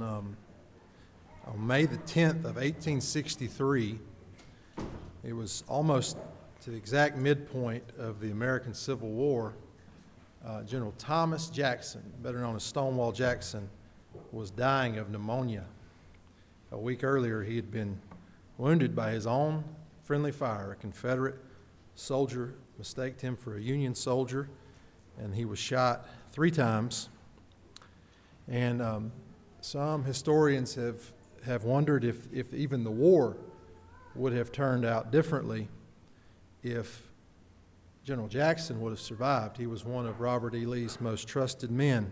on, um, on May the 10th of 1863. It was almost to the exact midpoint of the American Civil War. Uh, General Thomas Jackson, better known as Stonewall Jackson, was dying of pneumonia. A week earlier, he had been wounded by his own friendly fire. A Confederate soldier mistaked him for a Union soldier, and he was shot three times. And um, some historians have, have wondered if, if even the war would have turned out differently if General Jackson would have survived. He was one of Robert E. Lee's most trusted men,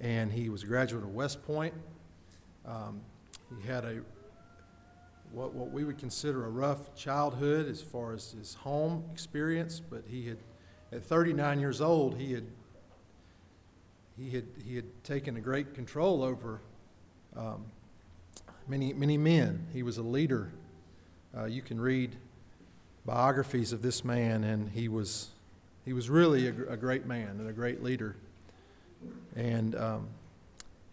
and he was a graduate of West Point. Um, he had a what, what we would consider a rough childhood as far as his home experience, but he had, at 39 years old, he had he had, he had taken a great control over um, many, many men. He was a leader. Uh, you can read biographies of this man, and he was, he was really a, a great man and a great leader. And, um,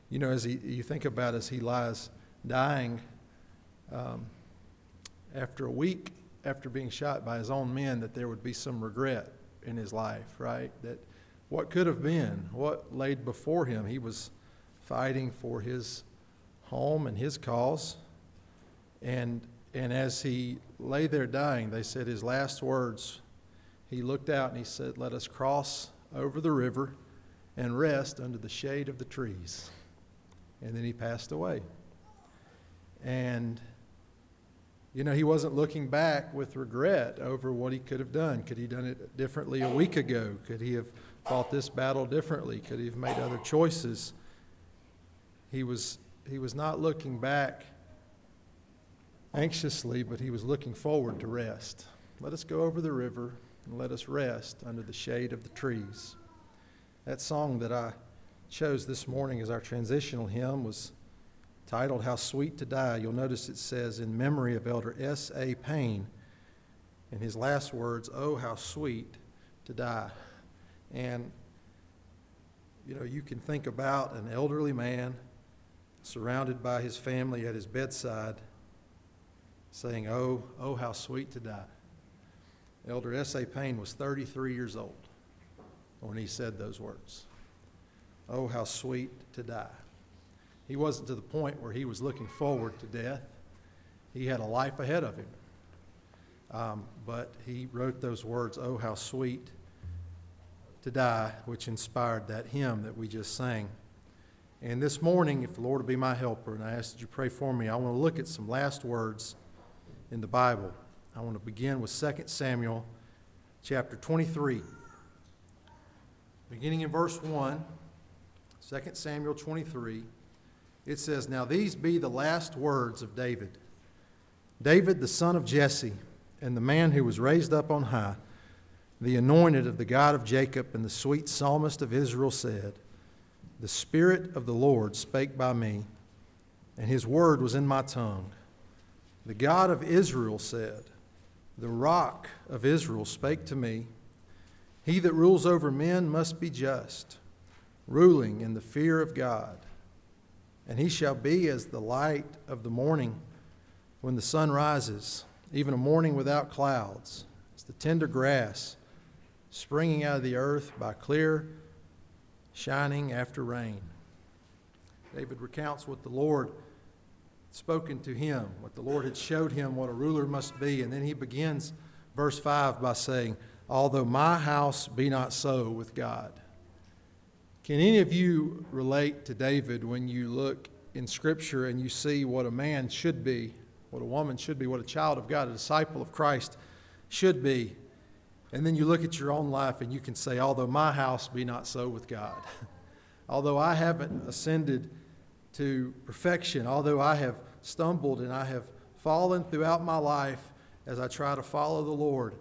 you know, as he, you think about as he lies dying um, after a week after being shot by his own men, that there would be some regret in his life, right? That what could have been, what laid before him. He was fighting for his home and his cause. And, and as he lay there dying, they said his last words, he looked out and he said, Let us cross over the river and rest under the shade of the trees. And then he passed away. And, you know, he wasn't looking back with regret over what he could have done. Could he have done it differently a week ago? Could he have fought this battle differently? Could he have made other choices? He was, he was not looking back anxiously, but he was looking forward to rest. Let us go over the river and let us rest under the shade of the trees. That song that I chose this morning as our transitional hymn was titled How Sweet to Die. You'll notice it says, In memory of Elder S.A. Payne. In his last words, Oh, how sweet to die. And, you know, you can think about an elderly man surrounded by his family at his bedside saying, Oh, oh, how sweet to die. Elder S.A. Payne was 33 years old when he said those words. Oh, how sweet to die. He wasn't to the point where he was looking forward to death. He had a life ahead of him. Um, but he wrote those words, Oh, how sweet to die, which inspired that hymn that we just sang. And this morning, if the Lord will be my helper, and I ask that you pray for me, I want to look at some last words in the Bible. I want to begin with 2 Samuel chapter 23. Beginning in verse 1, 2 Samuel 23, it says, Now these be the last words of David. David, the son of Jesse, and the man who was raised up on high the anointed of the God of Jacob and the sweet psalmist of Israel said, The Spirit of the Lord spake by me, and his word was in my tongue. The God of Israel said, The rock of Israel spake to me. He that rules over men must be just, ruling in the fear of God. And he shall be as the light of the morning when the sun rises, even a morning without clouds, as the tender grass springing out of the earth by clear shining after rain. David recounts what the Lord spoken to him, what the Lord had showed him what a ruler must be, and then he begins verse 5 by saying, Although my house be not so with God. Can any of you relate to David when you look in Scripture and you see what a man should be, what a woman should be, what a child of God, a disciple of Christ should be? And then you look at your own life and you can say, although my house be not so with God, although I haven't ascended to perfection, although I have stumbled and I have fallen throughout my life as I try to follow the Lord,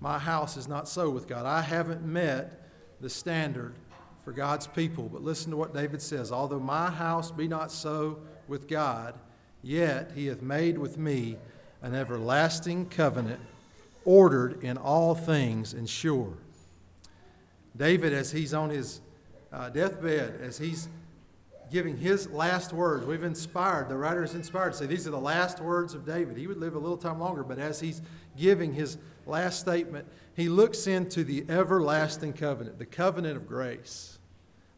my house is not so with God. I haven't met the standard for God's people. But listen to what David says Although my house be not so with God, yet he hath made with me an everlasting covenant ordered in all things and sure. David, as he's on his uh, deathbed, as he's giving his last words. We've inspired, the writer is inspired to say these are the last words of David. He would live a little time longer, but as he's giving his last statement, he looks into the everlasting covenant, the covenant of grace.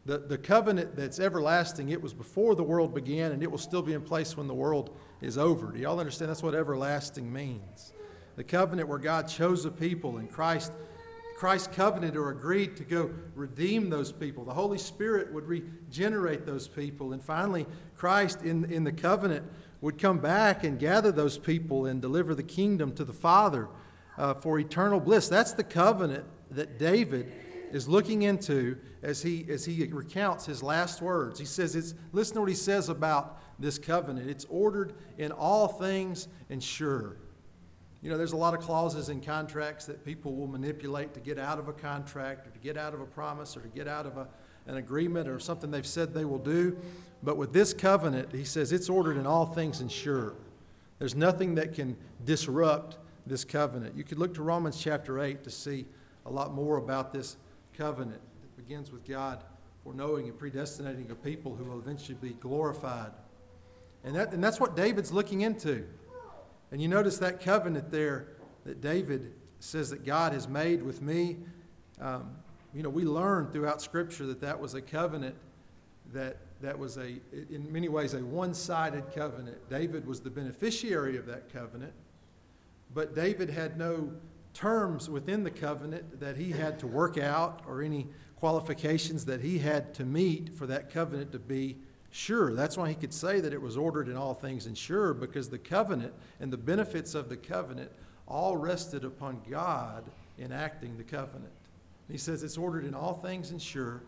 The, the covenant that's everlasting, it was before the world began and it will still be in place when the world is over. Do y'all understand? That's what everlasting means. The covenant where God chose a people and Christ Christ covenanted or agreed to go redeem those people. The Holy Spirit would regenerate those people. And finally, Christ in, in the covenant would come back and gather those people and deliver the kingdom to the Father uh, for eternal bliss. That's the covenant that David is looking into as he, as he recounts his last words. He says, it's, listen to what he says about this covenant. It's ordered in all things and sure. You know, there's a lot of clauses in contracts that people will manipulate to get out of a contract or to get out of a promise or to get out of a, an agreement or something they've said they will do. But with this covenant, he says it's ordered in all things and sure. There's nothing that can disrupt this covenant. You could look to Romans chapter 8 to see a lot more about this covenant. It begins with God foreknowing and predestinating a people who will eventually be glorified. And, that, and that's what David's looking into. And you notice that covenant there that David says that God has made with me. Um, you know, we learn throughout Scripture that that was a covenant that, that was a, in many ways, a one sided covenant. David was the beneficiary of that covenant, but David had no terms within the covenant that he had to work out or any qualifications that he had to meet for that covenant to be sure. That's why he could say that it was ordered in all things and sure, because the covenant and the benefits of the covenant all rested upon God enacting the covenant. He says it's ordered in all things and sure.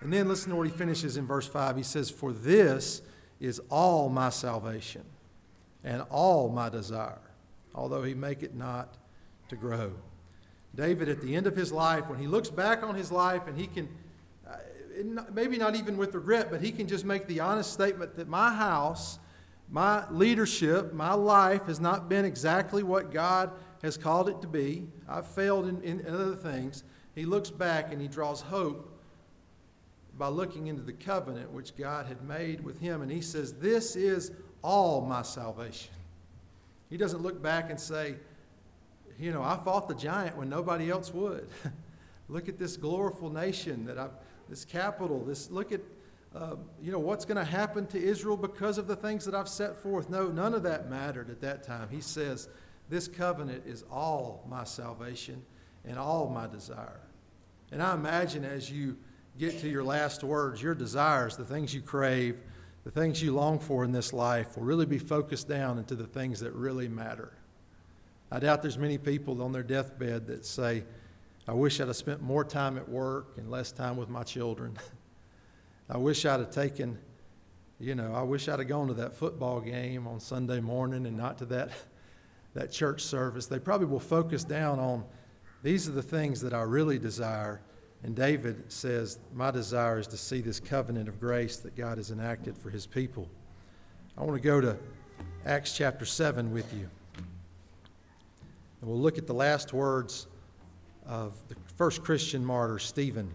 And then listen to what he finishes in verse 5. He says, For this is all my salvation and all my desire, although he make it not to grow. David, at the end of his life, when he looks back on his life and he can maybe not even with regret, but he can just make the honest statement that my house, my leadership, my life has not been exactly what God has called it to be. I've failed in, in, other things. He looks back and he draws hope by looking into the covenant which God had made with him. And he says, This is all my salvation. He doesn't look back and say, You know, I fought the giant when nobody else would. look at this glorious nation that I've this capital, this look at uh, you know what's going to happen to Israel because of the things that I've set forth. No, none of that mattered at that time. He says, "This covenant is all my salvation and all my desire." And I imagine as you get to your last words, your desires, the things you crave, the things you long for in this life, will really be focused down into the things that really matter. I doubt there's many people on their deathbed that say, I wish I'd have spent more time at work and less time with my children. I wish I'd have taken, you know, I wish I'd have gone to that football game on Sunday morning and not to that, that church service. They probably will focus down on these are the things that I really desire. And David says, My desire is to see this covenant of grace that God has enacted for his people. I want to go to Acts chapter 7 with you. And we'll look at the last words of the first Christian martyr, Stephen.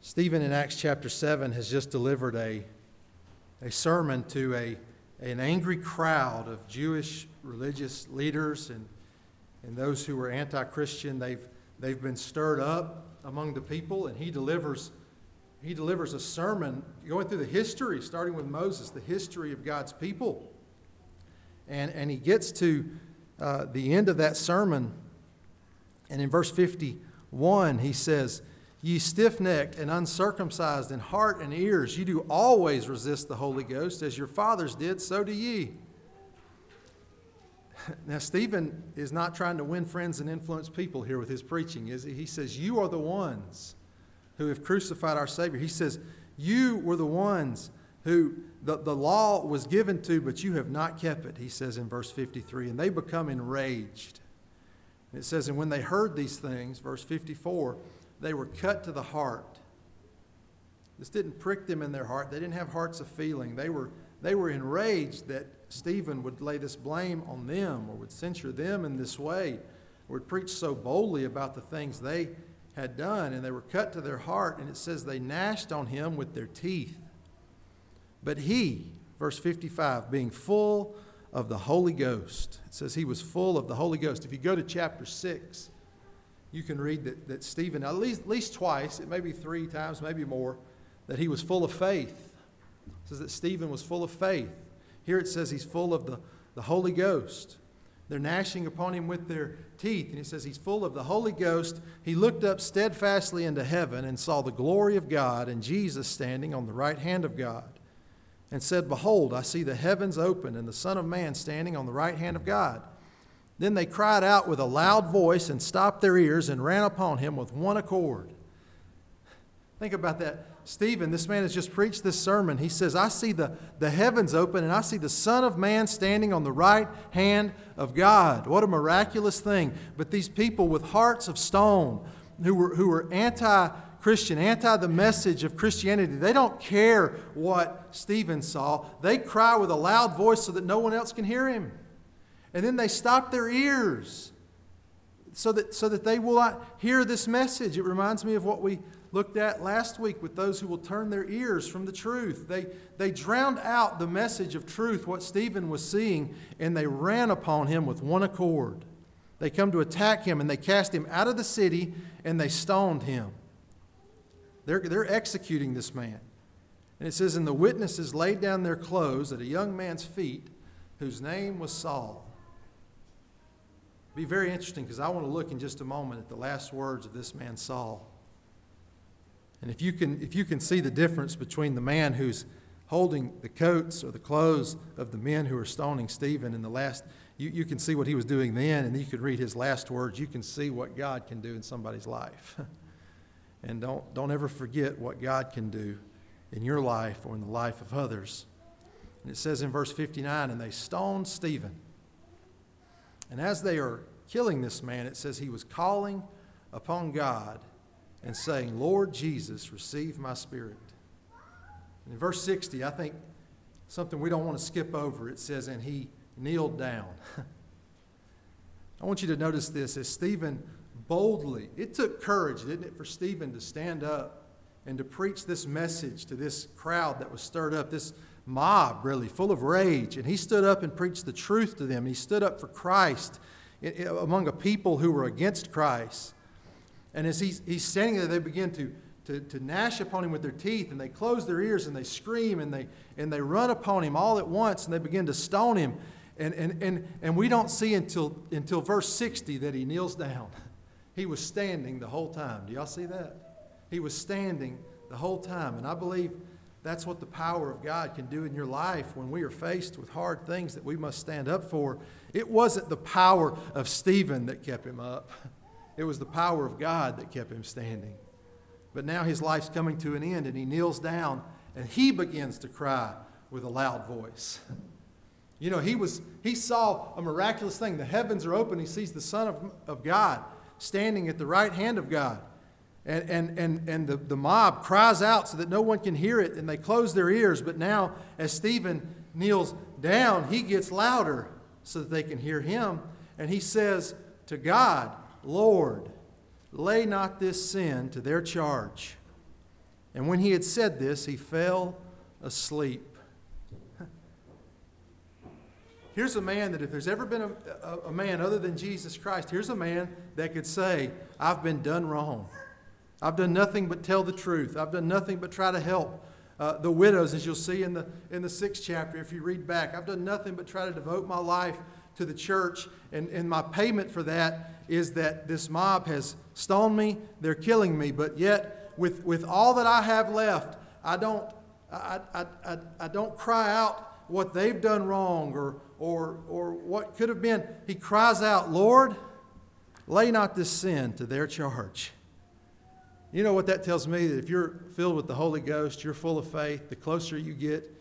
Stephen in Acts chapter 7 has just delivered a, a sermon to a, an angry crowd of Jewish religious leaders and, and those who were anti Christian. They've, they've been stirred up among the people, and he delivers, he delivers a sermon going through the history, starting with Moses, the history of God's people. And, and he gets to uh, the end of that sermon, and in verse 51, he says, Ye stiff necked and uncircumcised in heart and ears, you do always resist the Holy Ghost, as your fathers did, so do ye. Now, Stephen is not trying to win friends and influence people here with his preaching, is he? He says, You are the ones who have crucified our Savior. He says, You were the ones who the, the law was given to, but you have not kept it, he says in verse 53. And they become enraged. And it says, And when they heard these things, verse 54, they were cut to the heart. This didn't prick them in their heart. They didn't have hearts of feeling. They were, they were enraged that Stephen would lay this blame on them or would censure them in this way or would preach so boldly about the things they had done, and they were cut to their heart. And it says they gnashed on him with their teeth. But he, verse 55, being full of the Holy Ghost, it says he was full of the Holy Ghost. If you go to chapter 6, you can read that, that Stephen, at least, at least twice, it may be three times, maybe more, that he was full of faith. It says that Stephen was full of faith. Here it says he's full of the, the Holy Ghost. They're gnashing upon him with their teeth. And he says he's full of the Holy Ghost. He looked up steadfastly into heaven and saw the glory of God and Jesus standing on the right hand of God. And said, Behold, I see the heavens open and the Son of Man standing on the right hand of God. Then they cried out with a loud voice and stopped their ears and ran upon him with one accord. Think about that. Stephen, this man has just preached this sermon. He says, I see the, the heavens open and I see the Son of Man standing on the right hand of God. What a miraculous thing. But these people with hearts of stone who were, who were anti Christian, anti the message of Christianity, they don't care what Stephen saw. They cry with a loud voice so that no one else can hear him. And then they stop their ears so that, so that they will not hear this message. It reminds me of what we looked at last week with those who will turn their ears from the truth. They, they drowned out the message of truth, what Stephen was seeing, and they ran upon him with one accord. They come to attack him, and they cast him out of the city, and they stoned him. They're, they're executing this man. And it says, And the witnesses laid down their clothes at a young man's feet, whose name was Saul. Be very interesting because I want to look in just a moment at the last words of this man Saul. And if you can, if you can see the difference between the man who's holding the coats or the clothes of the men who are stoning Stephen in the last, you, you can see what he was doing then, and you could read his last words. You can see what God can do in somebody's life. and don't, don't ever forget what God can do in your life or in the life of others. And it says in verse 59 and they stoned Stephen. And as they are killing this man, it says he was calling upon God and saying, Lord Jesus, receive my spirit. And in verse 60, I think something we don't want to skip over, it says, and he kneeled down. I want you to notice this as Stephen boldly, it took courage, didn't it, for Stephen to stand up and to preach this message to this crowd that was stirred up, this mob really full of rage. And he stood up and preached the truth to them. He stood up for Christ among a people who were against Christ. And as he's, he's standing there, they begin to, to, to gnash upon him with their teeth, and they close their ears, and they scream, and they, and they run upon him all at once, and they begin to stone him. And, and, and, and we don't see until, until verse 60 that he kneels down. He was standing the whole time. Do y'all see that? He was standing the whole time. And I believe that's what the power of God can do in your life when we are faced with hard things that we must stand up for. It wasn't the power of Stephen that kept him up. It was the power of God that kept him standing. But now his life's coming to an end, and he kneels down and he begins to cry with a loud voice. You know, he, was, he saw a miraculous thing. The heavens are open. He sees the Son of, of God standing at the right hand of God. And, and, and, and the, the mob cries out so that no one can hear it, and they close their ears. But now, as Stephen kneels down, he gets louder so that they can hear him. And he says to God, Lord, lay not this sin to their charge. And when he had said this, he fell asleep. Here's a man that, if there's ever been a, a, a, man other than Jesus Christ, here's a man that could say, I've been done wrong. I've done nothing but tell the truth. I've done nothing but try to help uh, the widows, as you'll see in the, in the sixth chapter if you read back. I've done nothing but try to devote my life to the church, and, and my payment for that is that this mob has stoned me, they're killing me, but yet with, with all that I have left, I don't, I, I, I, I don't cry out what they've done wrong or, or, or what could have been. He cries out, Lord, lay not this sin to their charge. You know what that tells me? That if you're filled with the Holy Ghost, you're full of faith, the closer you get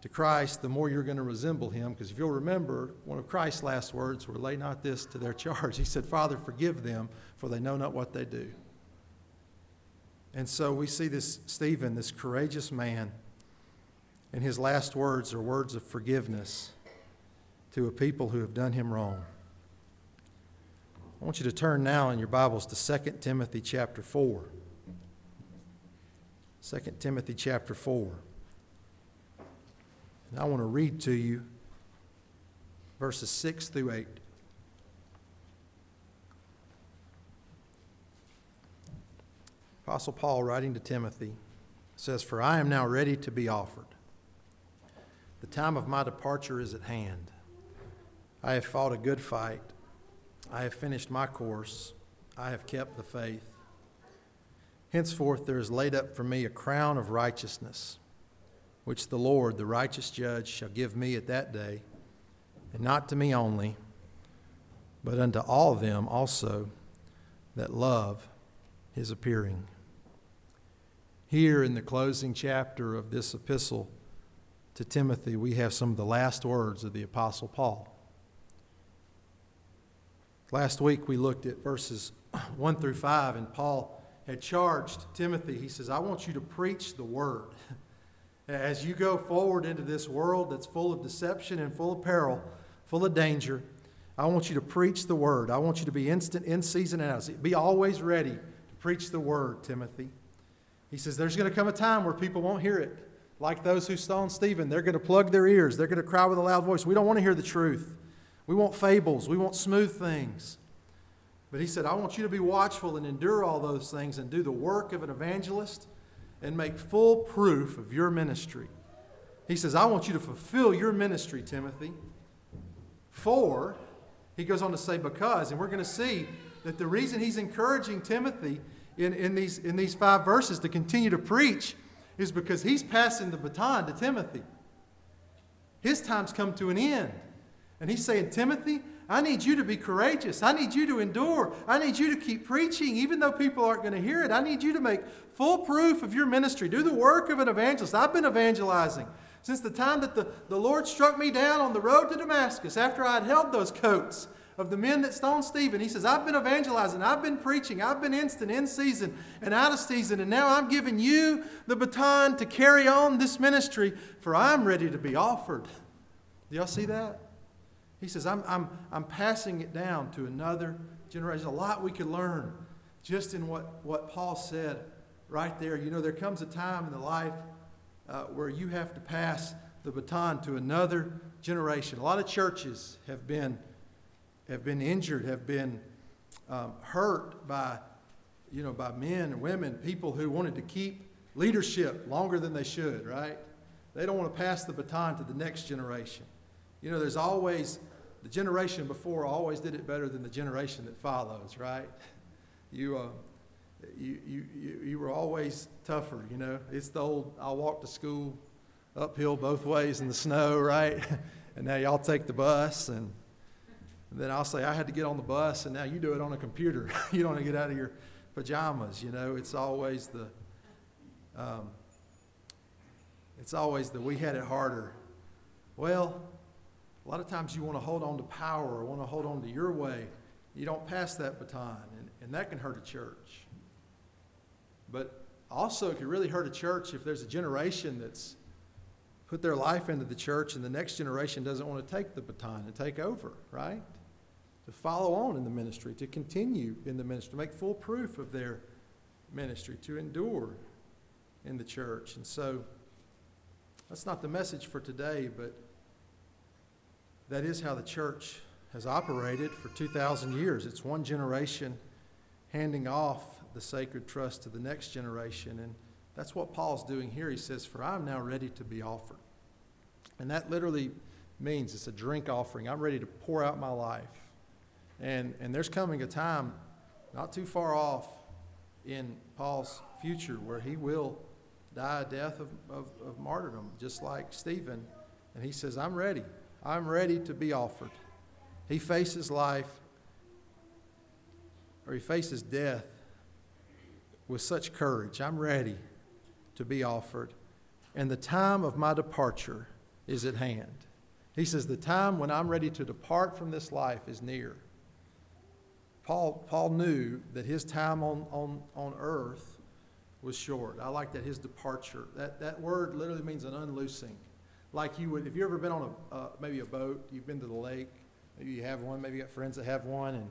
to Christ, the more you're going to resemble him. Because if you'll remember, one of Christ's last words were, Lay not this to their charge. He said, Father, forgive them, for they know not what they do. And so we see this Stephen, this courageous man, and his last words are words of forgiveness to a people who have done him wrong. I want you to turn now in your Bibles to 2 Timothy chapter 4. 2 Timothy chapter 4. And I want to read to you verses 6 through 8. Apostle Paul, writing to Timothy, says, For I am now ready to be offered. The time of my departure is at hand. I have fought a good fight. I have finished my course. I have kept the faith. Henceforth, there is laid up for me a crown of righteousness, which the Lord, the righteous judge, shall give me at that day, and not to me only, but unto all them also that love his appearing. Here in the closing chapter of this epistle to Timothy, we have some of the last words of the Apostle Paul. Last week we looked at verses 1 through 5, and Paul had charged Timothy. He says, I want you to preach the word. As you go forward into this world that's full of deception and full of peril, full of danger, I want you to preach the word. I want you to be instant in season and out. Be always ready to preach the word, Timothy. He says, There's going to come a time where people won't hear it. Like those who stoned Stephen, they're going to plug their ears. They're going to cry with a loud voice. We don't want to hear the truth. We want fables. We want smooth things. But he said, I want you to be watchful and endure all those things and do the work of an evangelist and make full proof of your ministry. He says, I want you to fulfill your ministry, Timothy. For, he goes on to say, because, and we're going to see that the reason he's encouraging Timothy in, in, these, in these five verses to continue to preach is because he's passing the baton to Timothy. His time's come to an end. And he's saying, Timothy, I need you to be courageous. I need you to endure. I need you to keep preaching, even though people aren't going to hear it. I need you to make full proof of your ministry. Do the work of an evangelist. I've been evangelizing since the time that the, the Lord struck me down on the road to Damascus after I had held those coats of the men that stoned Stephen. He says, I've been evangelizing, I've been preaching, I've been instant, in season, and out of season, and now I'm giving you the baton to carry on this ministry, for I'm ready to be offered. Do y'all see that? He says, I'm, I'm, I'm passing it down to another generation. A lot we could learn just in what, what Paul said right there. You know, there comes a time in the life uh, where you have to pass the baton to another generation. A lot of churches have been, have been injured, have been um, hurt by, you know, by men and women, people who wanted to keep leadership longer than they should, right? They don't want to pass the baton to the next generation. You know, there's always the generation before always did it better than the generation that follows, right? You, uh, you, you, you were always tougher, you know. It's the old, I'll walk to school uphill both ways in the snow, right? and now y'all take the bus, and, and then I'll say, I had to get on the bus, and now you do it on a computer. you don't get out of your pajamas, you know. It's always the, um, it's always the we had it harder. Well, a lot of times you want to hold on to power or want to hold on to your way. You don't pass that baton, and, and that can hurt a church. But also, it can really hurt a church if there's a generation that's put their life into the church and the next generation doesn't want to take the baton and take over, right? To follow on in the ministry, to continue in the ministry, to make full proof of their ministry, to endure in the church. And so, that's not the message for today, but that is how the church has operated for 2,000 years. It's one generation handing off the sacred trust to the next generation. And that's what Paul's doing here. He says, For I'm now ready to be offered. And that literally means it's a drink offering. I'm ready to pour out my life. And, and there's coming a time not too far off in Paul's future where he will die a death of, of, of martyrdom, just like Stephen. And he says, I'm ready. I'm ready to be offered. He faces life, or he faces death with such courage. I'm ready to be offered. And the time of my departure is at hand. He says, The time when I'm ready to depart from this life is near. Paul, Paul knew that his time on, on, on earth was short. I like that his departure. That, that word literally means an unloosing like you would, if you've ever been on a, uh, maybe a boat, you've been to the lake, maybe you have one, maybe you got friends that have one, and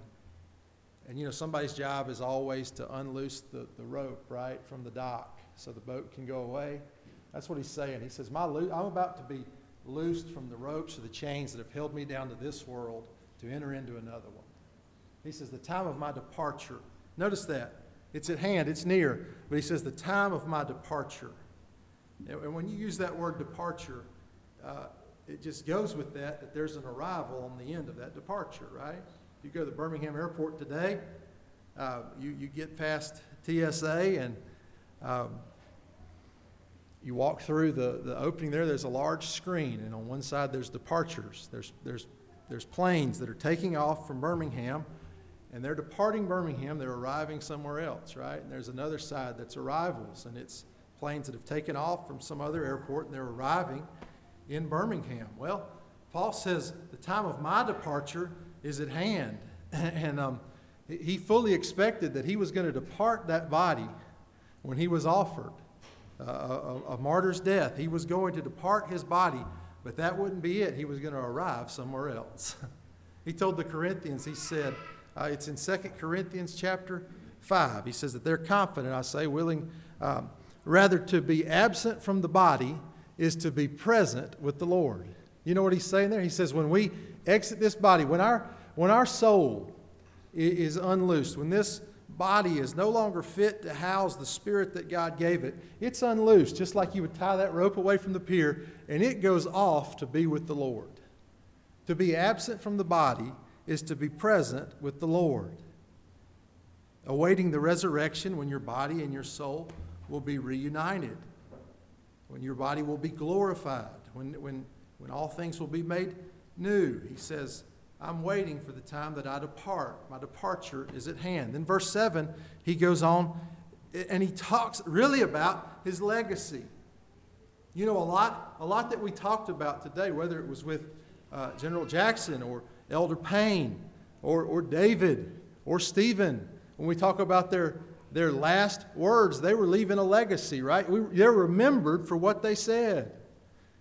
and you know, somebody's job is always to unloose the, the rope, right, from the dock so the boat can go away. That's what he's saying. He says, My lo- I'm about to be loosed from the ropes or the chains that have held me down to this world to enter into another one. He says, The time of my departure. Notice that. It's at hand, it's near. But he says, The time of my departure. And when you use that word departure, uh, it just goes with that, that there's an arrival on the end of that departure, right? If you go to the Birmingham airport today, uh, you, you get past TSA and um, you walk through the, the opening there, there's a large screen, and on one side there's departures. There's, there's, there's planes that are taking off from Birmingham, and they're departing Birmingham, they're arriving somewhere else, right? And there's another side that's arrivals, and it's planes that have taken off from some other airport and they're arriving in Birmingham. Well, Paul says the time of my departure is at hand. and um, he fully expected that he was going to depart that body when he was offered uh, a, a, martyr's death. He was going to depart his body, but that wouldn't be it. He was going to arrive somewhere else. he told the Corinthians, he said, uh, it's in 2 Corinthians chapter 5. He says that they're confident, I say, willing um, rather to be absent from the body is to be present with the Lord. You know what he's saying there? He says, when we exit this body, when our, when our soul is unloosed, when this body is no longer fit to house the spirit that God gave it, it's unloosed, just like you would tie that rope away from the pier, and it goes off to be with the Lord. To be absent from the body is to be present with the Lord. Awaiting the resurrection when your body and your soul will be reunited when your body will be glorified, when, when, when all things will be made new. He says, I'm waiting for the time that I depart. My departure is at hand. Then, verse 7, he goes on and he talks really about his legacy. You know, a lot, a lot that we talked about today, whether it was with uh, General Jackson or Elder Payne or, or David or Stephen, when we talk about their, their last words, they were leaving a legacy, right? We, they're remembered for what they said.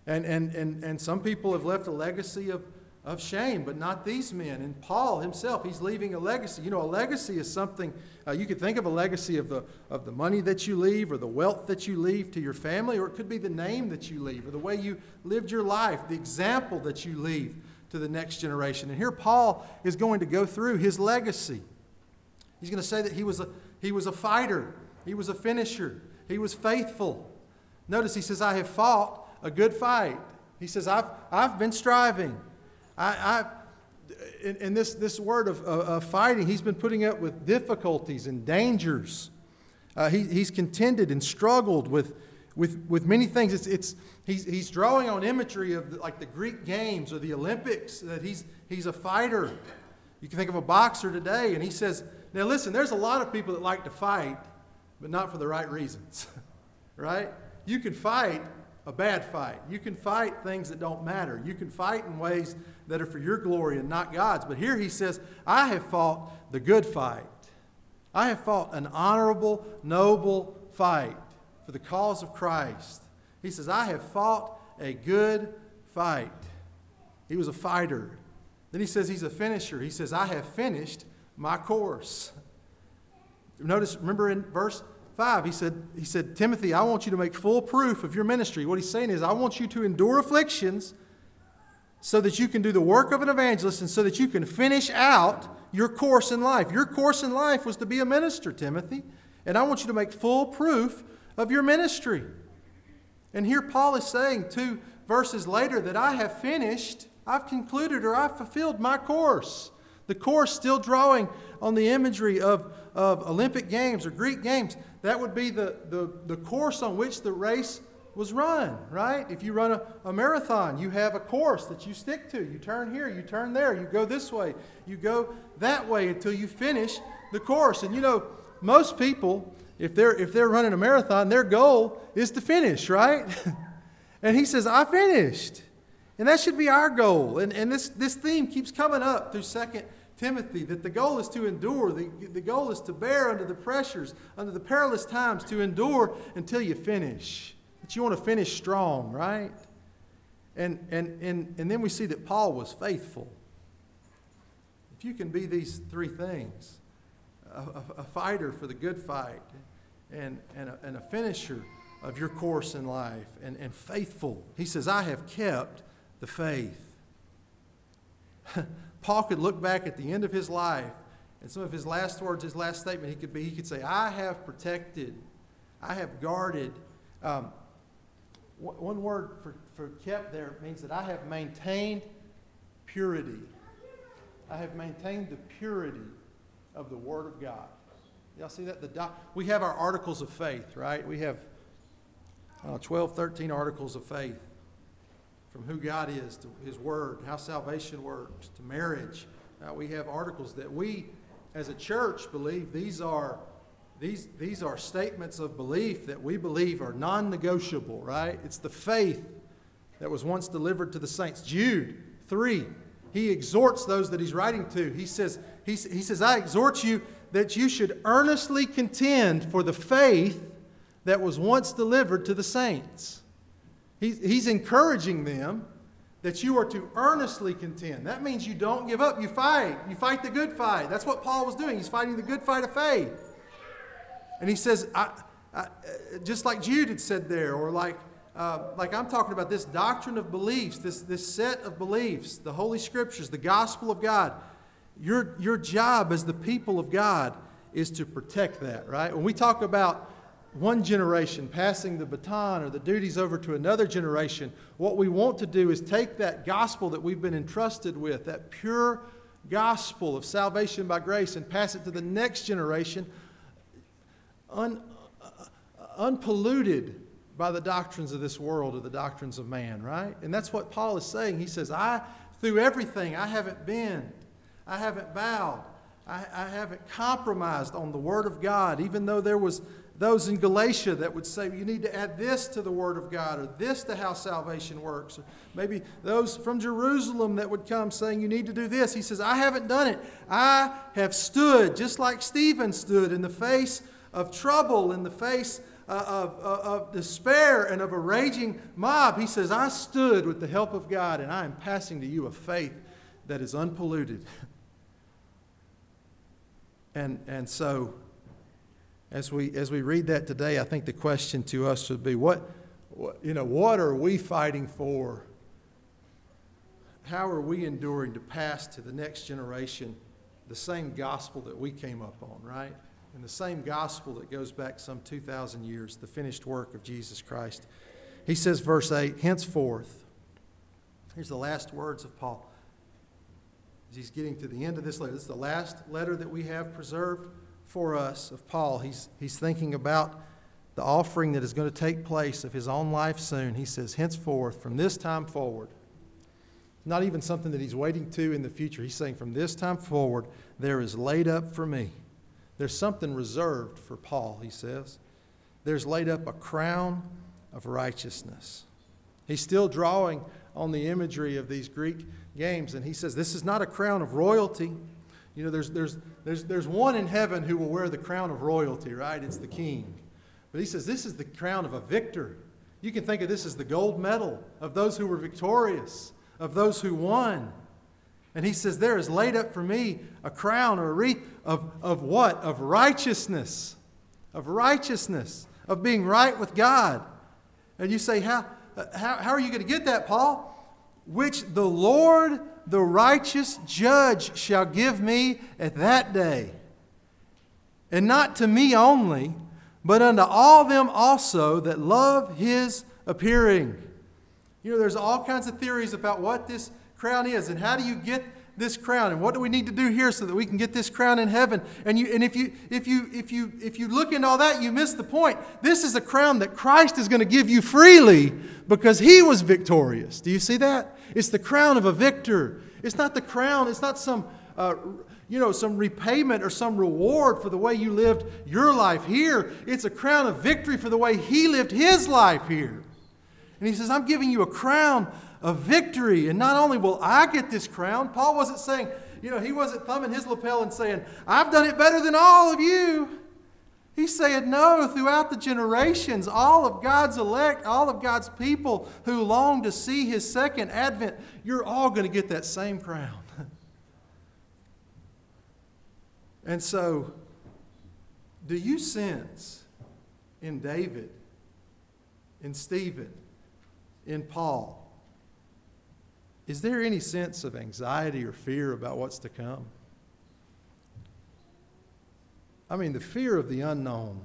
And, and, and, and some people have left a legacy of, of shame, but not these men. And Paul himself, he's leaving a legacy. You know, a legacy is something, uh, you could think of a legacy of the, of the money that you leave or the wealth that you leave to your family, or it could be the name that you leave or the way you lived your life, the example that you leave to the next generation. And here Paul is going to go through his legacy. He's going to say that he was a he was a fighter, he was a finisher, he was faithful. Notice he says, I have fought a good fight. He says, I've, I've been striving. I, I, in, in this, this word of, of, of, fighting, he's been putting up with difficulties and dangers. Uh, he, he's contended and struggled with, with, with many things. It's, it's, he's, he's drawing on imagery of the, like the Greek games or the Olympics, that he's, he's a fighter. You can think of a boxer today, and he says, now, listen, there's a lot of people that like to fight, but not for the right reasons, right? You can fight a bad fight. You can fight things that don't matter. You can fight in ways that are for your glory and not God's. But here he says, I have fought the good fight. I have fought an honorable, noble fight for the cause of Christ. He says, I have fought a good fight. He was a fighter. Then he says he's a finisher. He says, I have finished my course. Notice, remember in verse 5, he said, he said, Timothy, I want you to make full proof of your ministry. What he's saying is, I want you to endure afflictions so that you can do the work of an evangelist and so that you can finish out your course in life. Your course in life was to be a minister, Timothy. And I want you to make full proof of your ministry. And here Paul is saying two verses later that I have finished, I've concluded, or I've fulfilled my course. The course still drawing on the imagery of, of Olympic Games or Greek Games. That would be the, the, the course on which the race was run, right? If you run a, a, marathon, you have a course that you stick to. You turn here, you turn there, you go this way, you go that way until you finish the course. And you know, most people, if they're, if they're running a marathon, their goal is to finish, right? and he says, I finished. And that should be our goal. And, and this, this theme keeps coming up through Second Timothy that the goal is to endure. The, the goal is to bear under the pressures, under the perilous times, to endure until you finish. That you want to finish strong, right? And, and, and, and then we see that Paul was faithful. If you can be these three things a, a fighter for the good fight and, and, a, and a finisher of your course in life and, and faithful. He says, I have kept the faith. Paul could look back at the end of his life and some of his last words, his last statement, he could be, he could say, I have protected, I have guarded. Um, one word for, for kept there means that I have maintained purity. I have maintained the purity of the Word of God. Y'all see that? The doc- we have our articles of faith, right? We have uh, 12, 13 articles of faith from who God is to His Word, how salvation works, to marriage. Uh, we have articles that we, as a church, believe these are. These, these are statements of belief that we believe are non negotiable, right? It's the faith that was once delivered to the saints. Jude 3, he exhorts those that he's writing to. He says, he, he says, I exhort you that you should earnestly contend for the faith that was once delivered to the saints. He's, he's encouraging them that you are to earnestly contend. That means you don't give up, you fight. You fight the good fight. That's what Paul was doing. He's fighting the good fight of faith. And he says, I, I, just like Jude had said there, or like, uh, like I'm talking about this doctrine of beliefs, this, this set of beliefs, the Holy Scriptures, the gospel of God. Your, your job as the people of God is to protect that, right? When we talk about one generation passing the baton or the duties over to another generation, what we want to do is take that gospel that we've been entrusted with, that pure gospel of salvation by grace, and pass it to the next generation un, uh, unpolluted by the doctrines of this world or the doctrines of man, right? And that's what Paul is saying. He says, I, through everything, I haven't been, I haven't bowed, I, I haven't compromised on the Word of God, even though there was those in Galatia that would say you need to add this to the Word of God or this to how salvation works. Or maybe those from Jerusalem that would come saying you need to do this. He says, I haven't done it. I have stood just like Stephen stood in the face of trouble, in the face uh, of, of, of despair and of a raging mob. He says, I stood with the help of God and I am passing to you a faith that is unpolluted. And, and so as we, as we read that today, I think the question to us should be what, what, you know, what are we fighting for? How are we enduring to pass to the next generation the same gospel that we came up on, right? And the same gospel that goes back some 2,000 years, the finished work of Jesus Christ. He says, verse 8, henceforth, here's the last words of Paul. As he's getting to the end of this letter, this is the last letter that we have preserved for us of Paul. He's, he's thinking about the offering that is going to take place of his own life soon. He says, henceforth, from this time forward, not even something that he's waiting to in the future. He's saying, from this time forward, there is laid up for me. There's something reserved for Paul, he says. There's laid up a crown of righteousness. He's still drawing on the imagery of these Greek games, and he says, This is not a crown of royalty. You know, there's, there's, there's, there's one in heaven who will wear the crown of royalty, right? It's the king. But he says this is the crown of a victor. You can think of this as the gold medal of those who were victorious, of those who won. And he says, There is laid up for me a crown or a wreath of, of what? Of righteousness. Of righteousness. Of being right with God. And you say, How, uh, how, how are you going to get that, Paul? Which the Lord the righteous judge shall give me at that day. And not to me only, but unto all them also that love his appearing. You know, there's all kinds of theories about what this crown is and how do you get this crown and what do we need to do here so that we can get this crown in heaven and you and if you if you if you if you look into all that you miss the point this is a crown that christ is going to give you freely because he was victorious do you see that it's the crown of a victor. It's not the crown, it's not some, uh, you know, some repayment or some reward for the way you lived your life here. It's a crown of victory for the way he lived his life here. And he says, I'm giving you a crown of victory. And not only will I get this crown, Paul wasn't saying, you know, he wasn't thumbing his lapel and saying, I've done it better than all of you. He's saying, no, throughout the generations, all of God's elect, all of God's people who long to see his second advent, you're all going to get that same crown. and so, Do you sense in David, in Stephen, in Paul, is there any sense of anxiety or fear about what's to come? I mean, the fear of the unknown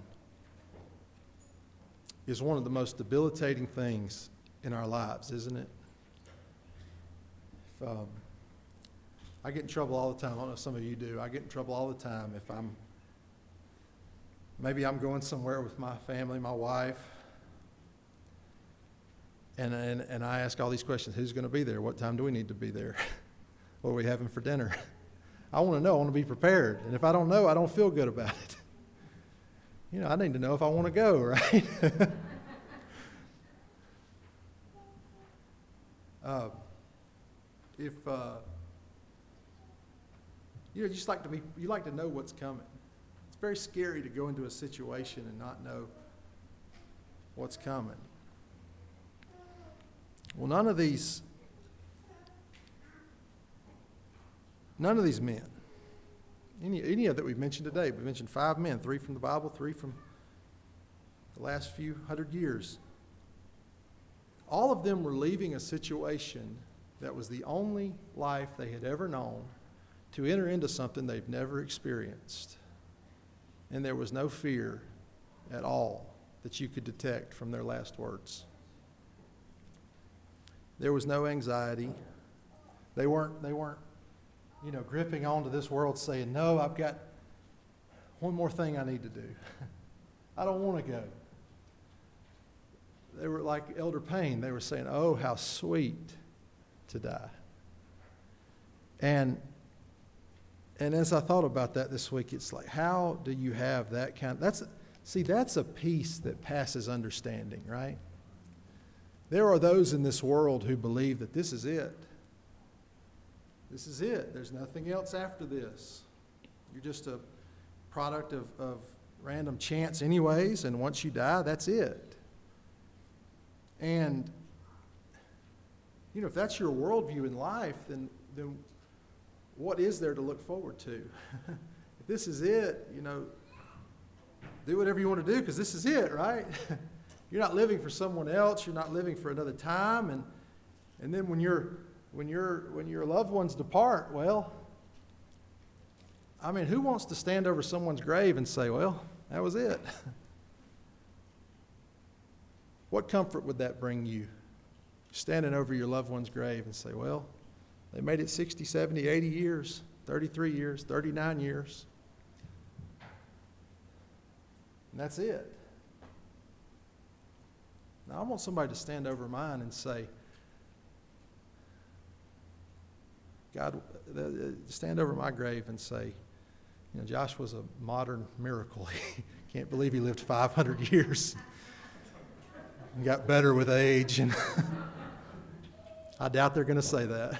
is one of the most debilitating things in our lives, isn't it? If, um, I get in trouble all the time. I don't know if some of you do. I get in trouble all the time if I'm maybe I'm going somewhere with my family, my wife, and, and, and I ask all these questions who's going to be there? What time do we need to be there? what are we having for dinner? I want to know. I want to be prepared. And if I don't know, I don't feel good about it. You know, I need to know if I want to go, right? uh, if uh, you know, you just like to be, you like to know what's coming. It's very scary to go into a situation and not know what's coming. Well, none of these, none of these men, any, any of that we've mentioned today, we've mentioned five men, three from the Bible, three from the last few hundred years. All of them were leaving a situation that was the only life they had ever known to enter into something they've never experienced. And there was no fear at all that you could detect from their last words. There was no anxiety. They weren't, they weren't, you know, gripping onto this world saying, No, I've got one more thing I need to do. I don't want to go. They were like Elder Payne. They were saying, Oh, how sweet to die. And and as I thought about that this week, it's like, how do you have that kind? Of, that's see, that's a peace that passes understanding, right? There are those in this world who believe that this is it. This is it. There's nothing else after this. You're just a product of, of random chance, anyways, and once you die, that's it. And, you know, if that's your worldview in life, then, then what is there to look forward to? if this is it, you know, do whatever you want to do because this is it, right? You're not living for someone else. You're not living for another time. And, and then when, you when, you when your loved ones depart, well, I mean, who wants to stand over someone's grave and say, well, that was it? what comfort would that bring you? Standing over your loved one's grave and say, well, they made it 60, 70, 80 years, 33 years, 39 years. And that's it. Now, I want somebody to stand over mine and say, God, uh, uh, stand over my grave and say, you know, Josh was a modern miracle. Can't believe he lived 500 years. and got better with age. And I doubt they're going to say that.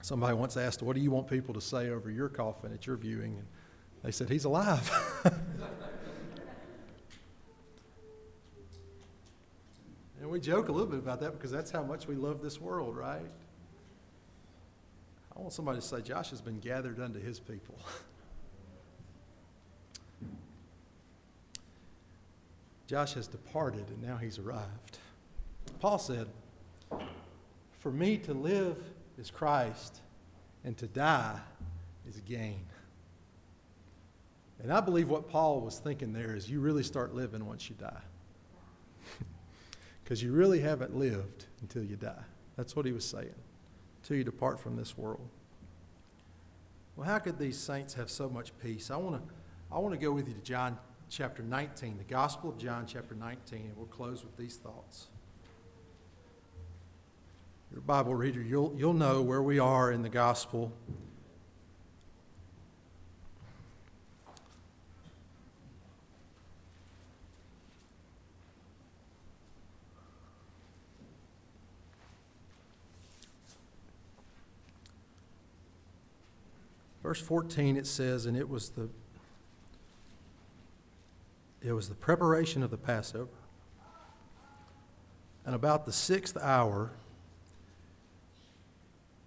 Somebody once asked, What do you want people to say over your coffin at your viewing? And they said, He's alive. We joke a little bit about that because that's how much we love this world, right? I want somebody to say, Josh has been gathered unto his people. Josh has departed and now he's arrived. Paul said, For me to live is Christ, and to die is gain. And I believe what Paul was thinking there is you really start living once you die because you really haven't lived until you die. That's what he was saying, until you depart from this world. Well, how could these saints have so much peace? I want to I want to go with you to John chapter 19, the Gospel of John chapter 19, and we'll close with these thoughts. Your Bible reader, you'll, you'll know where we are in the Gospel Verse 14 it says, and it was the it was the preparation of the Passover. And about the sixth hour,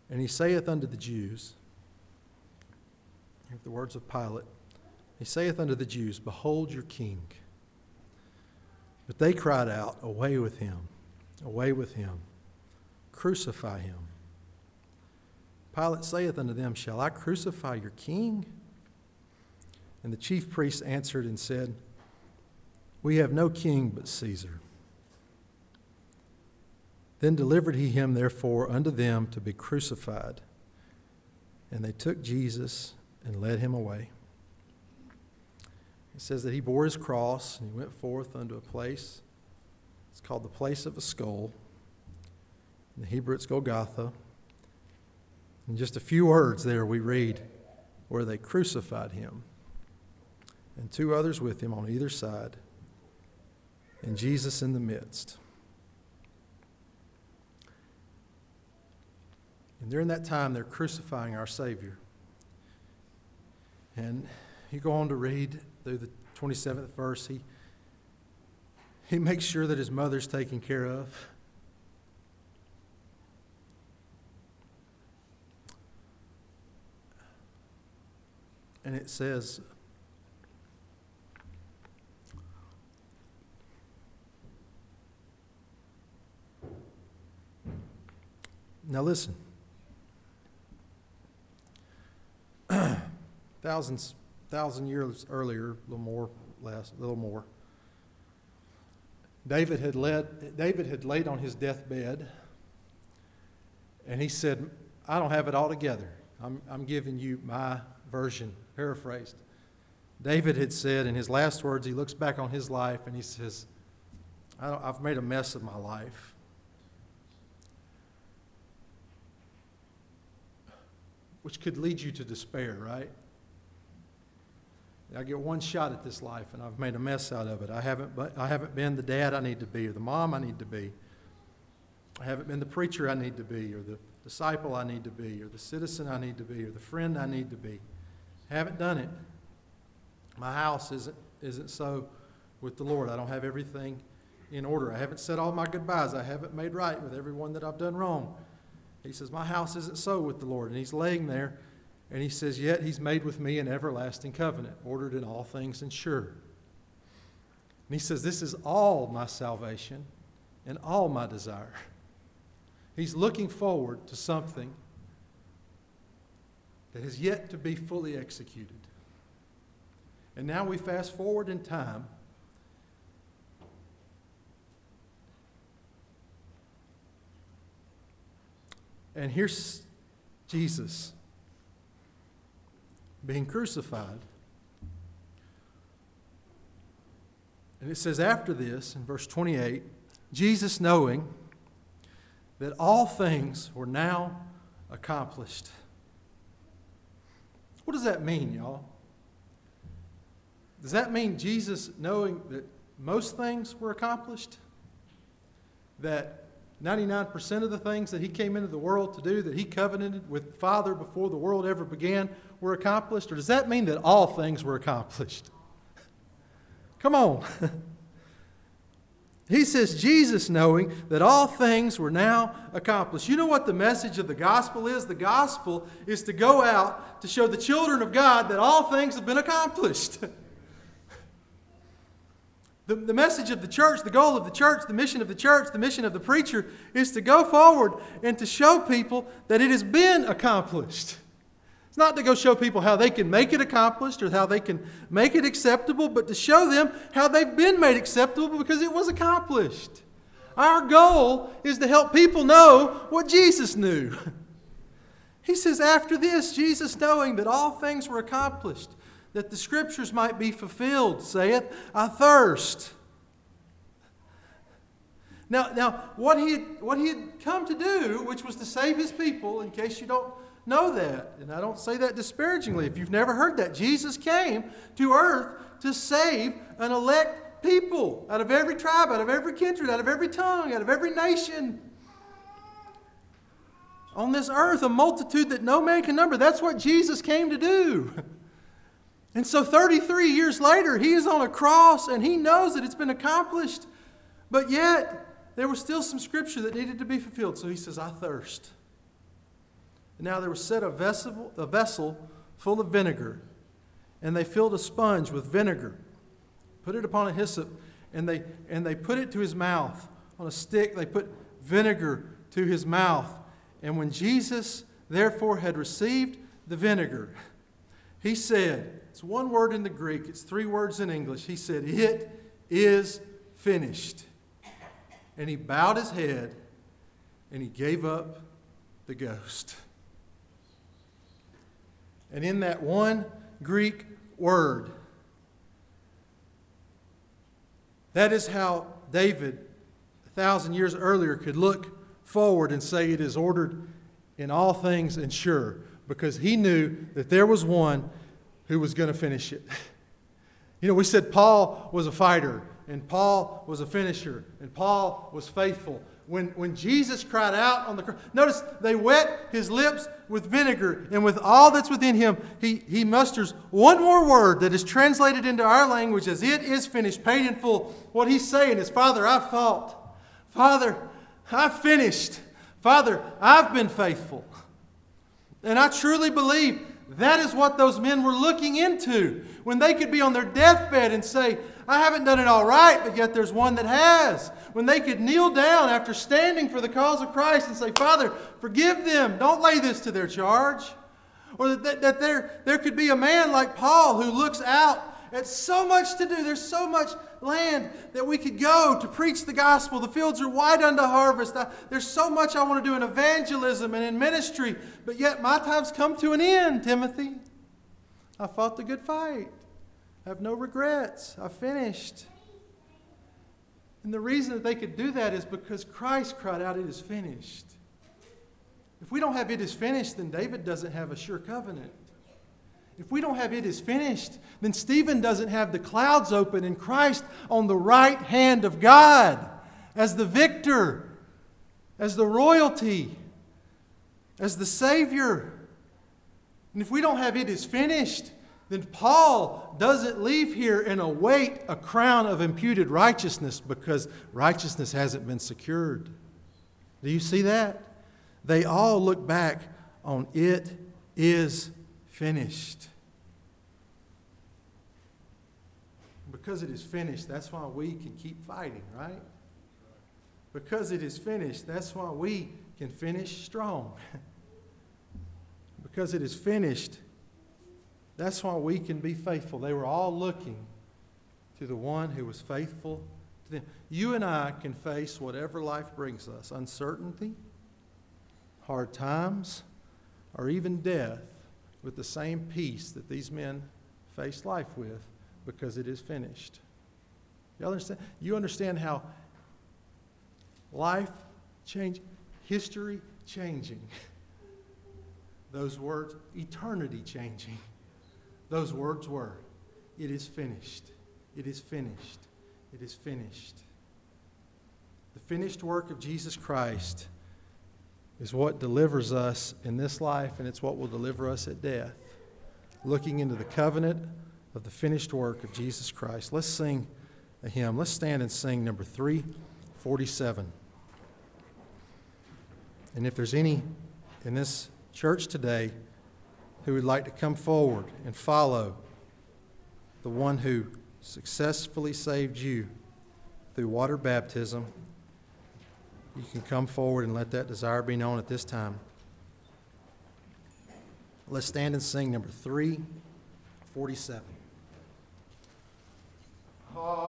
and he saith unto the Jews, the words of Pilate. He saith unto the Jews, Behold your king. But they cried out, Away with him, away with him, crucify him. Pilate saith unto them, Shall I crucify your king? And the chief priests answered and said, We have no king but Caesar. Then delivered he him, therefore, unto them to be crucified. And they took Jesus and led him away. It says that he bore his cross and he went forth unto a place. It's called the place of a skull. In the Hebrew, it's Golgotha. In just a few words there, we read where they crucified him and two others with him on either side, and Jesus in the midst. And during that time, they're crucifying our Savior. And you go on to read through the 27th verse, he, he makes sure that his mother's taken care of. And it says, Now listen. Thousands, thousand years earlier, a little more, less, a little more. David had led, David had laid on his deathbed, and he said, "I don't have it all together. I'm, I'm giving you my version, paraphrased." David had said in his last words, he looks back on his life and he says, I've made a mess of my life. which could lead you to despair, right? I get one shot at this life and I've made a mess out of it. I haven't, but I haven't been the dad I need to be or the mom I need to be. I haven't been the preacher I need to be or the disciple I need to be or the citizen I need to be or the friend I need to be. Haven't done it. My house isn't, isn't so with the Lord. I don't have everything in order. I haven't said all my goodbyes. I haven't made right with everyone that I've done wrong. He says, My house isn't so with the Lord. And he's laying there, and he says, Yet he's made with me an everlasting covenant, ordered in all things and sure. And he says, This is all my salvation and all my desire. He's looking forward to something that has yet to be fully executed. And now we fast forward in time And here's Jesus being crucified. And it says, after this, in verse 28, Jesus knowing that all things were now accomplished. What does that mean, y'all? Does that mean Jesus knowing that most things were accomplished? That 99% of the things that he came into the world to do, that he covenanted with the Father before the world ever began, were accomplished? Or does that mean that all things were accomplished? Come on. he says, Jesus knowing that all things were now accomplished. You know what the message of the gospel is? The gospel is to go out to show the children of God that all things have been accomplished. The, the message of the church, the goal of the church, the mission of the church, the mission of the preacher is to go forward and to show people that it has been accomplished. It's not to go show people how they can make it accomplished or how they can make it acceptable, but to show them how they've been made acceptable because it was accomplished. Our goal is to help people know what Jesus knew. He says, after this, Jesus, knowing that all things were accomplished, that the scriptures might be fulfilled, saith, I thirst. Now, now what, he had, what he had come to do, which was to save his people, in case you don't know that, and I don't say that disparagingly if you've never heard that, Jesus came to earth to save an elect people out of every tribe, out of every kindred, out of every tongue, out of every nation. On this earth, a multitude that no man can number. That's what Jesus came to do. And so 33 years later, he is on a cross and he knows that it's been accomplished. But yet, there was still some scripture that needed to be fulfilled. So he says, I thirst. And now there was set a vessel, a vessel full of vinegar, and they filled a sponge with vinegar, put it upon a hyssop, and they, and they put it to his mouth. On a stick, they put vinegar to his mouth. And when Jesus, therefore, had received the vinegar, he said, It's one word in the Greek, it's three words in English. He said, It is finished. And he bowed his head and he gave up the ghost. And in that one Greek word, that is how David, a thousand years earlier, could look forward and say, It is ordered in all things and sure, because he knew that there was one who was going to finish it. You know, we said Paul was a fighter, and Paul was a finisher, and Paul was faithful. When, when Jesus cried out on the cross, notice they wet his lips with vinegar, and with all that's within him, he, he musters one more word that is translated into our language as it is finished, paid in full. What he's saying is, Father, I've fought. Father, I've finished. Father, I've been faithful. And I truly believe that is what those men were looking into when they could be on their deathbed and say, I haven't done it all right, but yet there's one that has. When they could kneel down after standing for the cause of Christ and say, Father, forgive them. Don't lay this to their charge. Or that, that there, there could be a man like Paul who looks out at so much to do. There's so much land that we could go to preach the gospel. The fields are wide unto harvest. I, there's so much I want to do in evangelism and in ministry, but yet my time's come to an end, Timothy. I fought the good fight. Have no regrets. I finished. And the reason that they could do that is because Christ cried out, It is finished. If we don't have it is finished, then David doesn't have a sure covenant. If we don't have it is finished, then Stephen doesn't have the clouds open and Christ on the right hand of God as the victor, as the royalty, as the Savior. And if we don't have it is finished, then Paul doesn't leave here and await a crown of imputed righteousness because righteousness hasn't been secured. Do you see that? They all look back on it is finished. Because it is finished, that's why we can keep fighting, right? Because it is finished, that's why we can finish strong. because it is finished, that's why we can be faithful. They were all looking to the one who was faithful to them. You and I can face whatever life brings us uncertainty, hard times, or even death with the same peace that these men faced life with because it is finished. You understand? You understand how life change, history changing. Those words, eternity changing. Those words were, it is finished. It is finished. It is finished. The finished work of Jesus Christ is what delivers us in this life, and it's what will deliver us at death. Looking into the covenant of the finished work of Jesus Christ. Let's sing a hymn. Let's stand and sing number 347. And if there's any in this church today who would like to come forward and follow the one who successfully saved you through water baptism, you can come forward and let that desire be known at this time. Let's stand and sing number 347.